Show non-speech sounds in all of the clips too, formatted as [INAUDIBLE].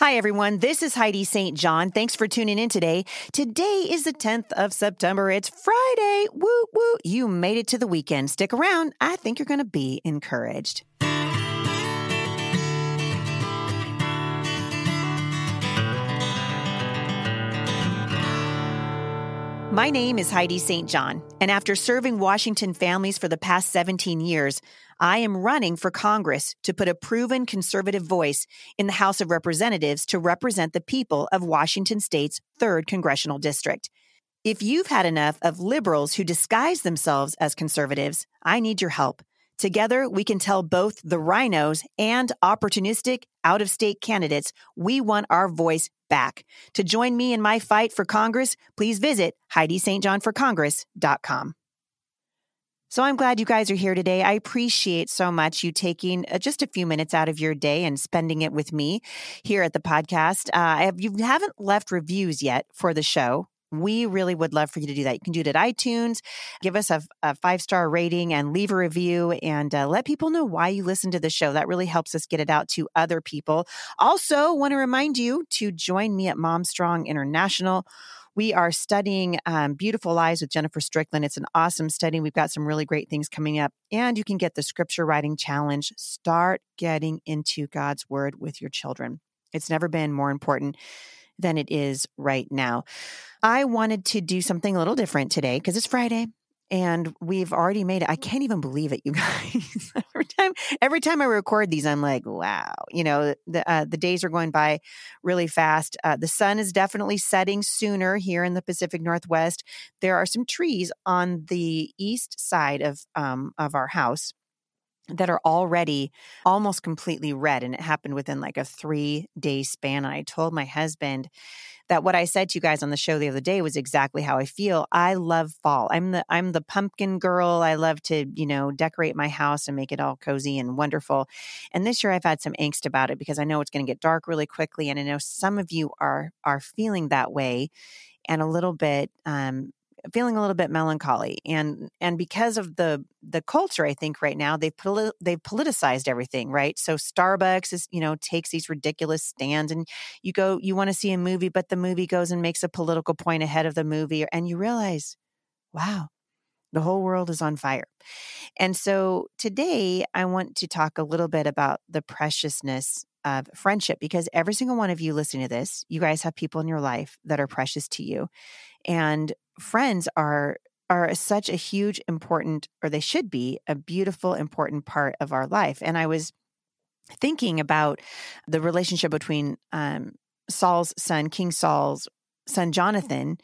Hi, everyone. This is Heidi St. John. Thanks for tuning in today. Today is the 10th of September. It's Friday. Woo, woo. You made it to the weekend. Stick around. I think you're going to be encouraged. My name is Heidi St. John, and after serving Washington families for the past 17 years, I am running for Congress to put a proven conservative voice in the House of Representatives to represent the people of Washington state's 3rd Congressional District. If you've had enough of liberals who disguise themselves as conservatives, I need your help. Together, we can tell both the RINOs and opportunistic out of state candidates we want our voice back. To join me in my fight for Congress, please visit HeidiSt.JohnForCongress.com. So I'm glad you guys are here today. I appreciate so much you taking uh, just a few minutes out of your day and spending it with me here at the podcast. Uh, if you haven't left reviews yet for the show, we really would love for you to do that. You can do it at iTunes, give us a, a five star rating and leave a review and uh, let people know why you listen to the show. That really helps us get it out to other people. Also, want to remind you to join me at MomStrong International we are studying um, Beautiful Lies with Jennifer Strickland. It's an awesome study. We've got some really great things coming up. And you can get the scripture writing challenge. Start getting into God's word with your children. It's never been more important than it is right now. I wanted to do something a little different today because it's Friday and we've already made it. I can't even believe it, you [LAUGHS] guys. every time, every time I record these, I'm like, wow. You know, the uh, the days are going by really fast. Uh, the sun is definitely setting sooner here in the Pacific Northwest. There are some trees on the east side of um, of our house that are already almost completely red, and it happened within like a three day span. And I told my husband that what I said to you guys on the show the other day was exactly how I feel. I love fall. I'm the I'm the pumpkin girl. I love to, you know, decorate my house and make it all cozy and wonderful. And this year I've had some angst about it because I know it's going to get dark really quickly and I know some of you are are feeling that way and a little bit um feeling a little bit melancholy and and because of the the culture i think right now they've poli- they've politicized everything right so starbucks is you know takes these ridiculous stands and you go you want to see a movie but the movie goes and makes a political point ahead of the movie and you realize wow the whole world is on fire and so today i want to talk a little bit about the preciousness of friendship because every single one of you listening to this, you guys have people in your life that are precious to you. And friends are are such a huge important or they should be a beautiful important part of our life and i was thinking about the relationship between um, saul's son king saul's son jonathan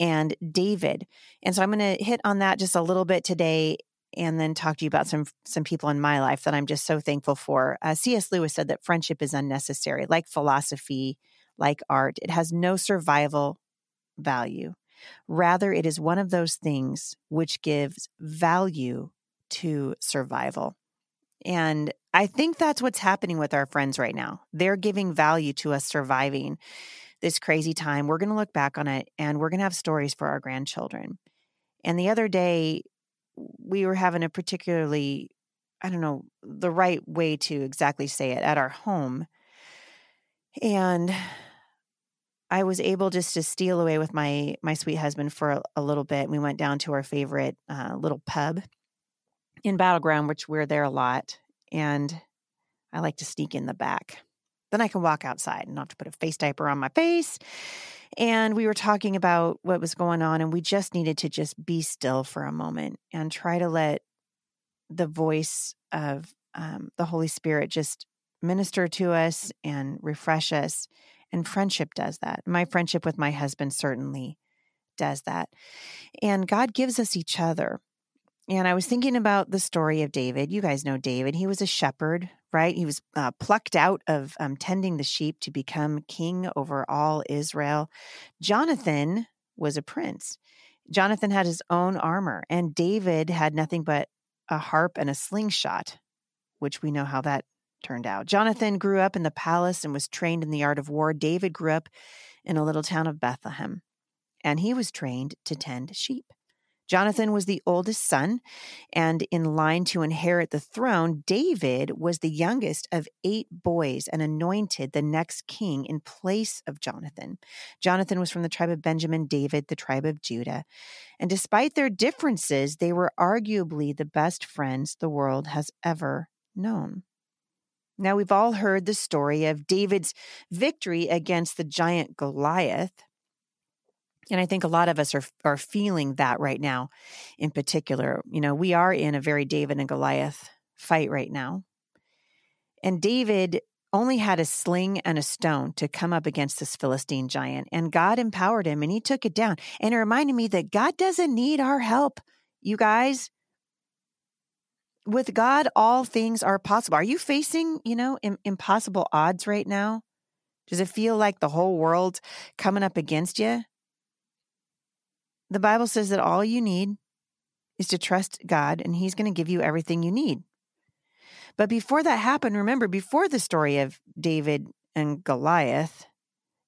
and david and so i'm going to hit on that just a little bit today and then talk to you about some some people in my life that i'm just so thankful for. Uh, cs lewis said that friendship is unnecessary like philosophy like art it has no survival value Rather, it is one of those things which gives value to survival. And I think that's what's happening with our friends right now. They're giving value to us surviving this crazy time. We're going to look back on it and we're going to have stories for our grandchildren. And the other day, we were having a particularly, I don't know, the right way to exactly say it at our home. And I was able just to steal away with my my sweet husband for a, a little bit. We went down to our favorite uh, little pub in Battle Ground, which we're there a lot, and I like to sneak in the back. Then I can walk outside and not have to put a face diaper on my face. And we were talking about what was going on, and we just needed to just be still for a moment and try to let the voice of um, the Holy Spirit just minister to us and refresh us and friendship does that. My friendship with my husband certainly does that. And God gives us each other. And I was thinking about the story of David. You guys know David. He was a shepherd, right? He was uh, plucked out of um, tending the sheep to become king over all Israel. Jonathan was a prince. Jonathan had his own armor, and David had nothing but a harp and a slingshot, which we know how that turned out. Jonathan grew up in the palace and was trained in the art of war. David grew up in a little town of Bethlehem, and he was trained to tend sheep. Jonathan was the oldest son, and in line to inherit the throne, David was the youngest of eight boys and anointed the next king in place of Jonathan. Jonathan was from the tribe of Benjamin, David, the tribe of Judah. And despite their differences, they were arguably the best friends the world has ever known. Now, we've all heard the story of David's victory against the giant Goliath. And I think a lot of us are are feeling that right now in particular. You know, we are in a very David and Goliath fight right now. And David only had a sling and a stone to come up against this Philistine giant, and God empowered him and he took it down. And it reminded me that God doesn't need our help, you guys. With God, all things are possible. Are you facing, you know, Im- impossible odds right now? Does it feel like the whole world coming up against you? The Bible says that all you need is to trust God and He's going to give you everything you need. But before that happened, remember, before the story of David and Goliath,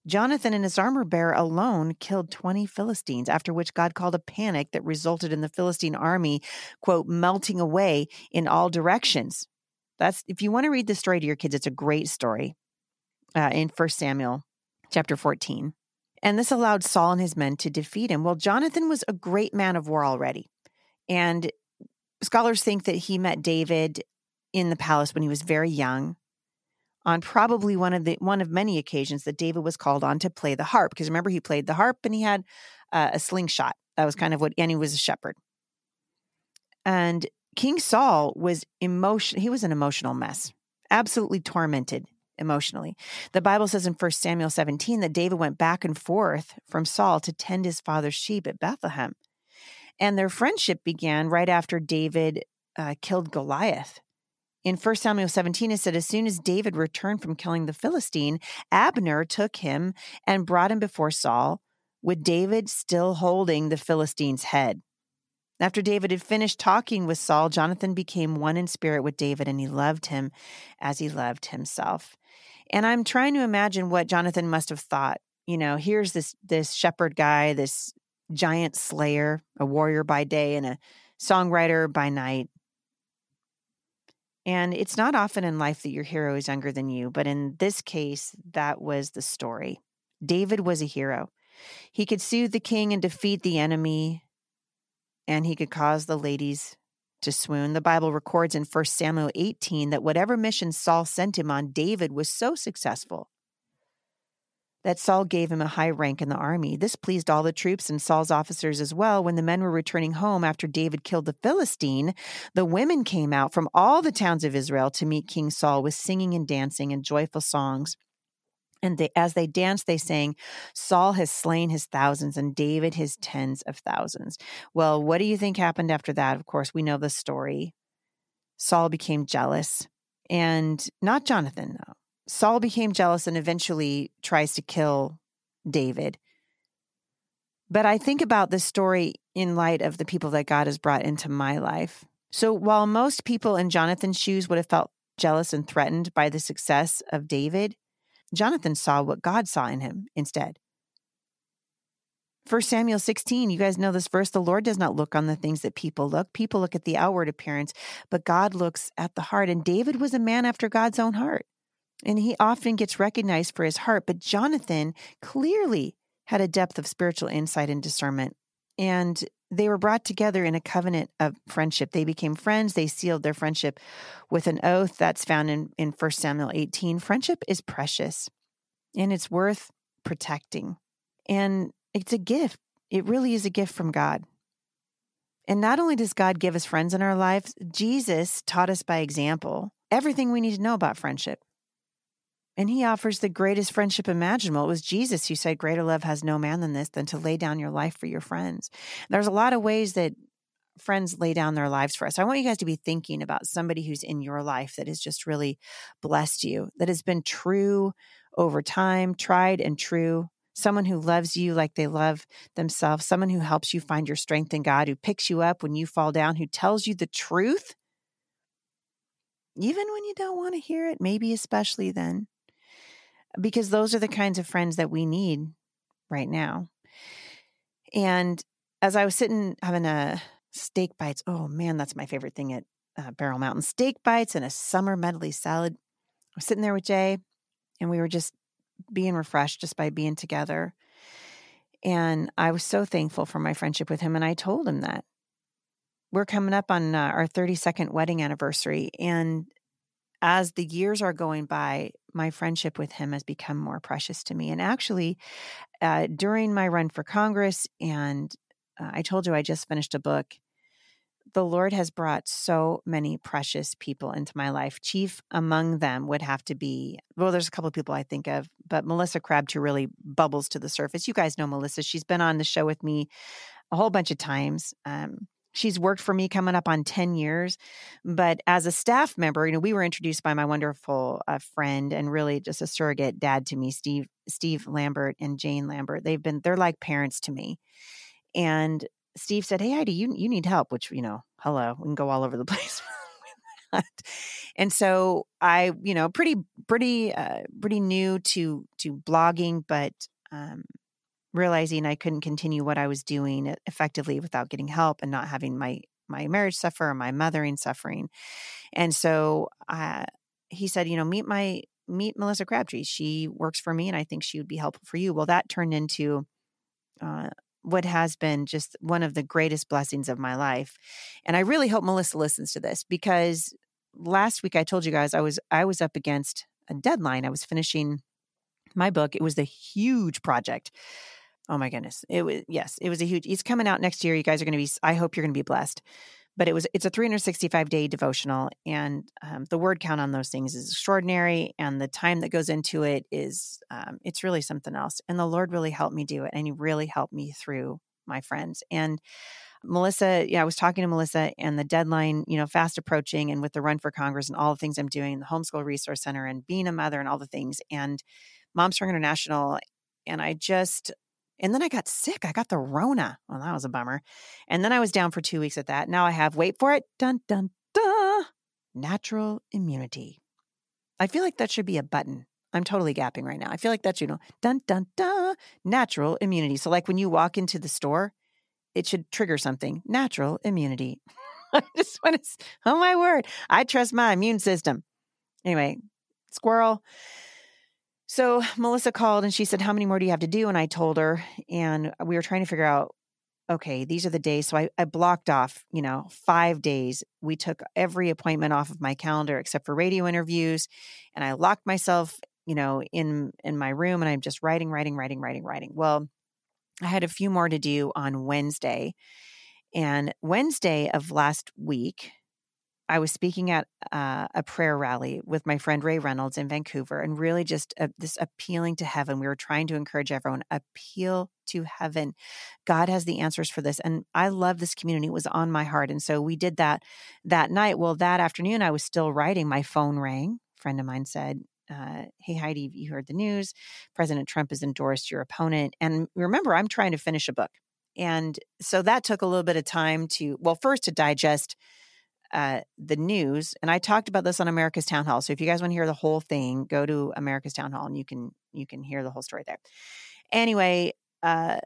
Jonathan and his armor bearer alone killed 20 Philistines, after which God called a panic that resulted in the Philistine army, quote, melting away in all directions. That's if you want to read the story to your kids, it's a great story uh, in First Samuel chapter 14. And this allowed Saul and his men to defeat him. Well, Jonathan was a great man of war already. And scholars think that he met David in the palace when he was very young on probably one of the one of many occasions that David was called on to play the harp because remember he played the harp and he had uh, a slingshot that was kind of what and he was a shepherd and King Saul was emotion he was an emotional mess absolutely tormented emotionally. The Bible says in 1 Samuel 17 that David went back and forth from Saul to tend his father's sheep at Bethlehem. And their friendship began right after David uh, killed Goliath. In 1 Samuel 17, it said, As soon as David returned from killing the Philistine, Abner took him and brought him before Saul, with David still holding the Philistine's head. After David had finished talking with Saul, Jonathan became one in spirit with David, and he loved him as he loved himself. And I'm trying to imagine what Jonathan must have thought. You know, here's this this shepherd guy, this giant slayer, a warrior by day and a songwriter by night. And it's not often in life that your hero is younger than you, but in this case, that was the story. David was a hero. He could soothe the king and defeat the enemy, and he could cause the ladies to swoon. The Bible records in 1 Samuel 18 that whatever mission Saul sent him on, David was so successful that Saul gave him a high rank in the army. This pleased all the troops and Saul's officers as well. When the men were returning home after David killed the Philistine, the women came out from all the towns of Israel to meet King Saul with singing and dancing and joyful songs. And they, as they danced, they sang, Saul has slain his thousands and David his tens of thousands. Well, what do you think happened after that? Of course, we know the story. Saul became jealous, and not Jonathan, though. Saul became jealous and eventually tries to kill David. But I think about this story in light of the people that God has brought into my life. So while most people in Jonathan's shoes would have felt jealous and threatened by the success of David, Jonathan saw what God saw in him instead. 1 Samuel 16, you guys know this verse. The Lord does not look on the things that people look. People look at the outward appearance, but God looks at the heart. And David was a man after God's own heart. And he often gets recognized for his heart. But Jonathan clearly had a depth of spiritual insight and discernment. And they were brought together in a covenant of friendship. They became friends. They sealed their friendship with an oath that's found in, in 1 Samuel 18. Friendship is precious and it's worth protecting. And it's a gift. It really is a gift from God. And not only does God give us friends in our lives, Jesus taught us by example everything we need to know about friendship. And he offers the greatest friendship imaginable. It was Jesus who said, Greater love has no man than this, than to lay down your life for your friends. There's a lot of ways that friends lay down their lives for us. I want you guys to be thinking about somebody who's in your life that has just really blessed you, that has been true over time, tried and true. Someone who loves you like they love themselves, someone who helps you find your strength in God, who picks you up when you fall down, who tells you the truth, even when you don't want to hear it, maybe especially then because those are the kinds of friends that we need right now. And as I was sitting having a steak bites, oh man, that's my favorite thing at uh, Barrel Mountain steak bites and a summer medley salad. I was sitting there with Jay and we were just being refreshed just by being together. And I was so thankful for my friendship with him. And I told him that we're coming up on uh, our 32nd wedding anniversary. And as the years are going by, my friendship with him has become more precious to me. And actually, uh, during my run for Congress, and uh, I told you I just finished a book, the Lord has brought so many precious people into my life. Chief among them would have to be, well, there's a couple of people I think of, but Melissa Crabtree really bubbles to the surface. You guys know Melissa. She's been on the show with me a whole bunch of times. Um, she's worked for me coming up on 10 years but as a staff member you know we were introduced by my wonderful uh, friend and really just a surrogate dad to me steve steve lambert and jane lambert. They've been they're like parents to me. And steve said hey heidi you, you need help which you know hello we can go all over the [LAUGHS] place [LAUGHS] and so i you know pretty pretty uh, pretty new to to blogging but um realizing I couldn't continue what I was doing effectively without getting help and not having my my marriage suffer or my mothering suffering. And so uh, he said, you know, meet my meet Melissa Crabtree. She works for me, and I think she would be helpful for you. Well, that turned into uh, what has been just one of the greatest blessings of my life. And I really hope Melissa listens to this because last week I told you guys I was I was up against a deadline. I was finishing my book. It was the huge project Oh my goodness. It was yes, it was a huge it's coming out next year. You guys are going to be I hope you're going to be blessed. But it was it's a 365 day devotional and um, the word count on those things is extraordinary and the time that goes into it is um, it's really something else. And the Lord really helped me do it and he really helped me through my friends. And Melissa, yeah, I was talking to Melissa and the deadline, you know, fast approaching and with the run for Congress and all the things I'm doing, the homeschool resource center and being a mother and all the things and Moms Strong International. And I just and then I got sick. I got the Rona. Well, that was a bummer. And then I was down for two weeks at that. Now I have, wait for it, dun, dun, dun, natural immunity. I feel like that should be a button. I'm totally gapping right now. I feel like that's, you know, dun, dun, dun, natural immunity. So, like when you walk into the store, it should trigger something natural immunity. [LAUGHS] I just want to, oh my word, I trust my immune system. Anyway, squirrel. So Melissa called and she said, How many more do you have to do? And I told her, and we were trying to figure out, okay, these are the days. So I, I blocked off, you know, five days. We took every appointment off of my calendar except for radio interviews. And I locked myself, you know, in in my room and I'm just writing, writing, writing, writing, writing. Well, I had a few more to do on Wednesday. And Wednesday of last week, I was speaking at uh, a prayer rally with my friend Ray Reynolds in Vancouver, and really just uh, this appealing to heaven. We were trying to encourage everyone appeal to heaven. God has the answers for this, and I love this community. It was on my heart, and so we did that that night. Well, that afternoon, I was still writing. My phone rang. A friend of mine said, uh, "Hey Heidi, you heard the news? President Trump has endorsed your opponent." And remember, I'm trying to finish a book, and so that took a little bit of time to well, first to digest uh, the news, and I talked about this on America's Town Hall. So if you guys want to hear the whole thing, go to America's Town Hall, and you can you can hear the whole story there. Anyway, uh,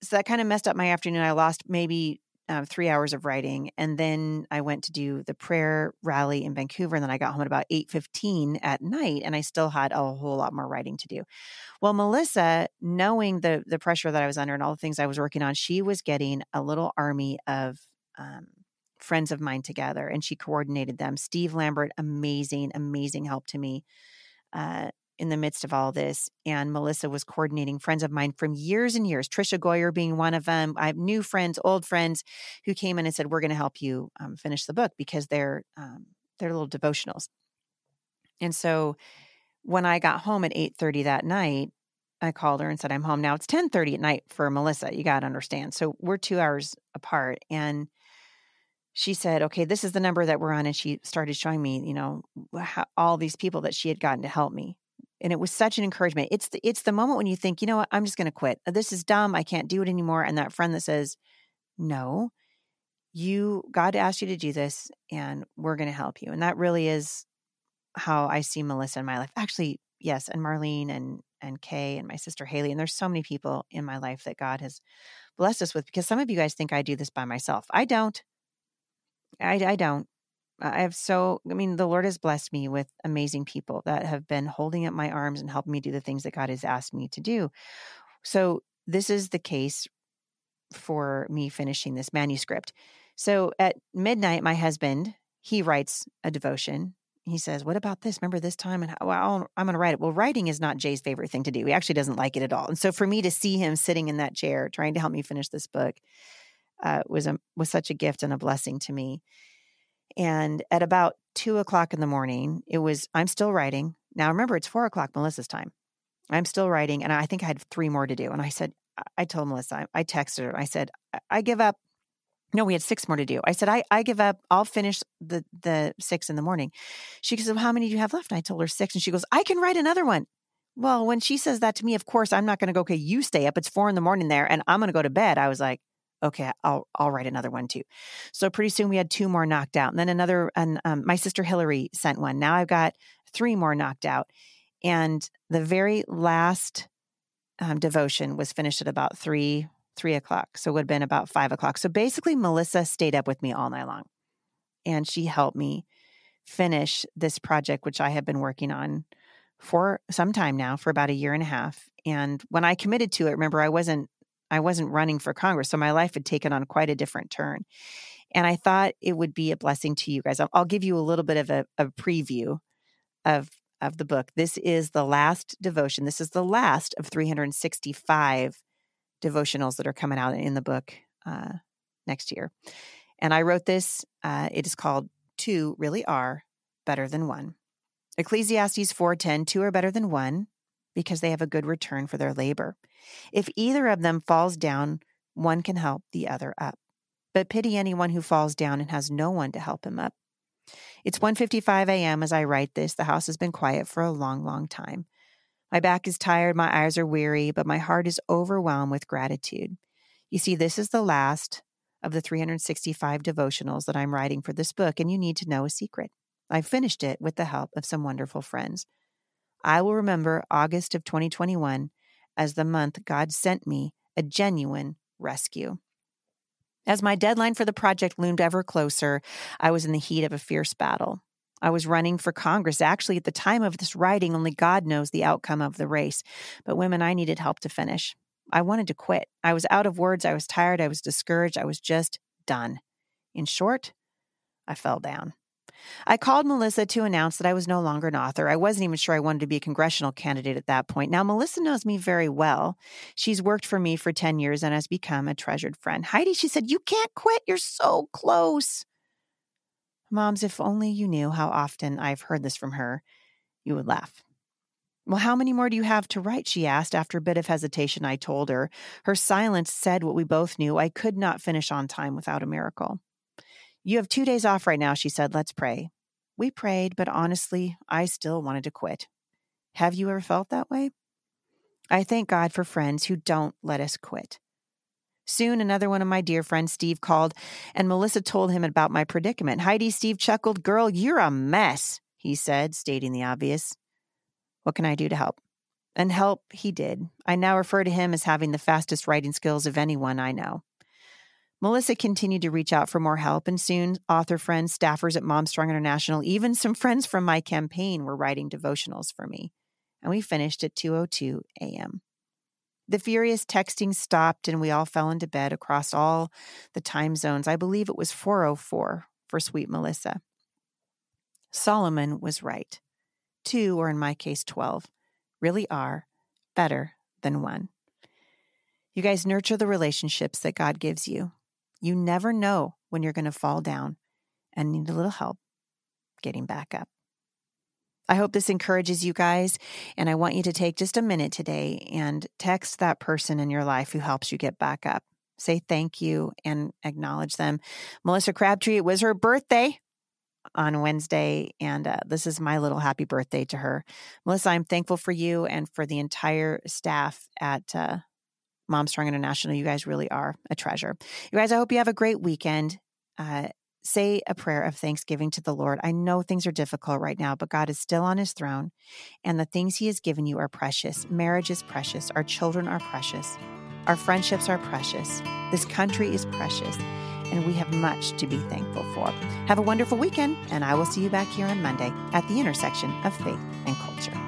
so that kind of messed up my afternoon. I lost maybe uh, three hours of writing, and then I went to do the prayer rally in Vancouver, and then I got home at about eight fifteen at night, and I still had a whole lot more writing to do. Well, Melissa, knowing the the pressure that I was under and all the things I was working on, she was getting a little army of um, friends of mine together and she coordinated them. Steve Lambert, amazing, amazing help to me uh, in the midst of all this. And Melissa was coordinating friends of mine from years and years, Tricia Goyer being one of them. I have new friends, old friends who came in and said, We're going to help you um, finish the book because they're, um, they're little devotionals. And so when I got home at 8:30 that night, I called her and said, I'm home. Now it's 10:30 at night for Melissa. You got to understand. So we're two hours apart. And she said, okay, this is the number that we're on. And she started showing me, you know, how, all these people that she had gotten to help me. And it was such an encouragement. It's the, it's the moment when you think, you know what, I'm just going to quit. This is dumb. I can't do it anymore. And that friend that says, no, you, God asked you to do this and we're going to help you. And that really is how I see Melissa in my life. Actually, yes. And Marlene and, and Kay and my sister Haley. And there's so many people in my life that God has blessed us with because some of you guys think I do this by myself. I don't. I, I don't. I have so, I mean, the Lord has blessed me with amazing people that have been holding up my arms and helping me do the things that God has asked me to do. So, this is the case for me finishing this manuscript. So, at midnight, my husband, he writes a devotion. He says, What about this? Remember this time? And well, I'm going to write it. Well, writing is not Jay's favorite thing to do. He actually doesn't like it at all. And so, for me to see him sitting in that chair trying to help me finish this book uh, was, a, was such a gift and a blessing to me. And at about two o'clock in the morning, it was, I'm still writing. Now, remember, it's four o'clock Melissa's time. I'm still writing, and I think I had three more to do. And I said, I told Melissa, I texted her, I said, I give up. No, we had six more to do. I said, I, I give up. I'll finish the the six in the morning. She goes, well, How many do you have left? And I told her six. And she goes, I can write another one. Well, when she says that to me, of course, I'm not going to go, okay, you stay up. It's four in the morning there, and I'm going to go to bed. I was like, okay, I'll I'll write another one too. So pretty soon we had two more knocked out, and then another. And um, my sister Hillary sent one. Now I've got three more knocked out, and the very last um, devotion was finished at about three three o'clock. So it would have been about five o'clock. So basically, Melissa stayed up with me all night long, and she helped me finish this project, which I have been working on for some time now, for about a year and a half. And when I committed to it, remember I wasn't I wasn't running for Congress. So my life had taken on quite a different turn. And I thought it would be a blessing to you guys. I'll, I'll give you a little bit of a, a preview of, of the book. This is the last devotion. This is the last of 365 devotionals that are coming out in the book uh, next year. And I wrote this. Uh, it is called Two Really Are Better Than One. Ecclesiastes 4.10, two are better than one because they have a good return for their labor. If either of them falls down, one can help the other up. But pity anyone who falls down and has no one to help him up. It's 1:55 a.m. as I write this. The house has been quiet for a long, long time. My back is tired, my eyes are weary, but my heart is overwhelmed with gratitude. You see, this is the last of the 365 devotionals that I'm writing for this book, and you need to know a secret. I finished it with the help of some wonderful friends. I will remember August of 2021 as the month God sent me a genuine rescue. As my deadline for the project loomed ever closer, I was in the heat of a fierce battle. I was running for Congress. Actually, at the time of this writing, only God knows the outcome of the race. But women, I needed help to finish. I wanted to quit. I was out of words. I was tired. I was discouraged. I was just done. In short, I fell down. I called Melissa to announce that I was no longer an author. I wasn't even sure I wanted to be a congressional candidate at that point. Now, Melissa knows me very well. She's worked for me for 10 years and has become a treasured friend. Heidi, she said, You can't quit. You're so close. Moms, if only you knew how often I've heard this from her, you would laugh. Well, how many more do you have to write? She asked. After a bit of hesitation, I told her. Her silence said what we both knew I could not finish on time without a miracle. You have two days off right now, she said. Let's pray. We prayed, but honestly, I still wanted to quit. Have you ever felt that way? I thank God for friends who don't let us quit. Soon, another one of my dear friends, Steve, called, and Melissa told him about my predicament. Heidi, Steve chuckled. Girl, you're a mess, he said, stating the obvious. What can I do to help? And help he did. I now refer to him as having the fastest writing skills of anyone I know. Melissa continued to reach out for more help, and soon author friends, staffers at MomStrong International, even some friends from my campaign were writing devotionals for me. And we finished at 2:02 a.m. The furious texting stopped and we all fell into bed across all the time zones. I believe it was 404 for sweet Melissa. Solomon was right. Two, or in my case 12, really are better than one. You guys nurture the relationships that God gives you. You never know when you're going to fall down and need a little help getting back up. I hope this encourages you guys. And I want you to take just a minute today and text that person in your life who helps you get back up. Say thank you and acknowledge them. Melissa Crabtree, it was her birthday on Wednesday. And uh, this is my little happy birthday to her. Melissa, I'm thankful for you and for the entire staff at uh, MomStrong International. You guys really are a treasure. You guys, I hope you have a great weekend. Uh, say a prayer of thanksgiving to the Lord. I know things are difficult right now, but God is still on his throne, and the things he has given you are precious. Marriage is precious. Our children are precious. Our friendships are precious. This country is precious, and we have much to be thankful for. Have a wonderful weekend, and I will see you back here on Monday at the intersection of faith and culture.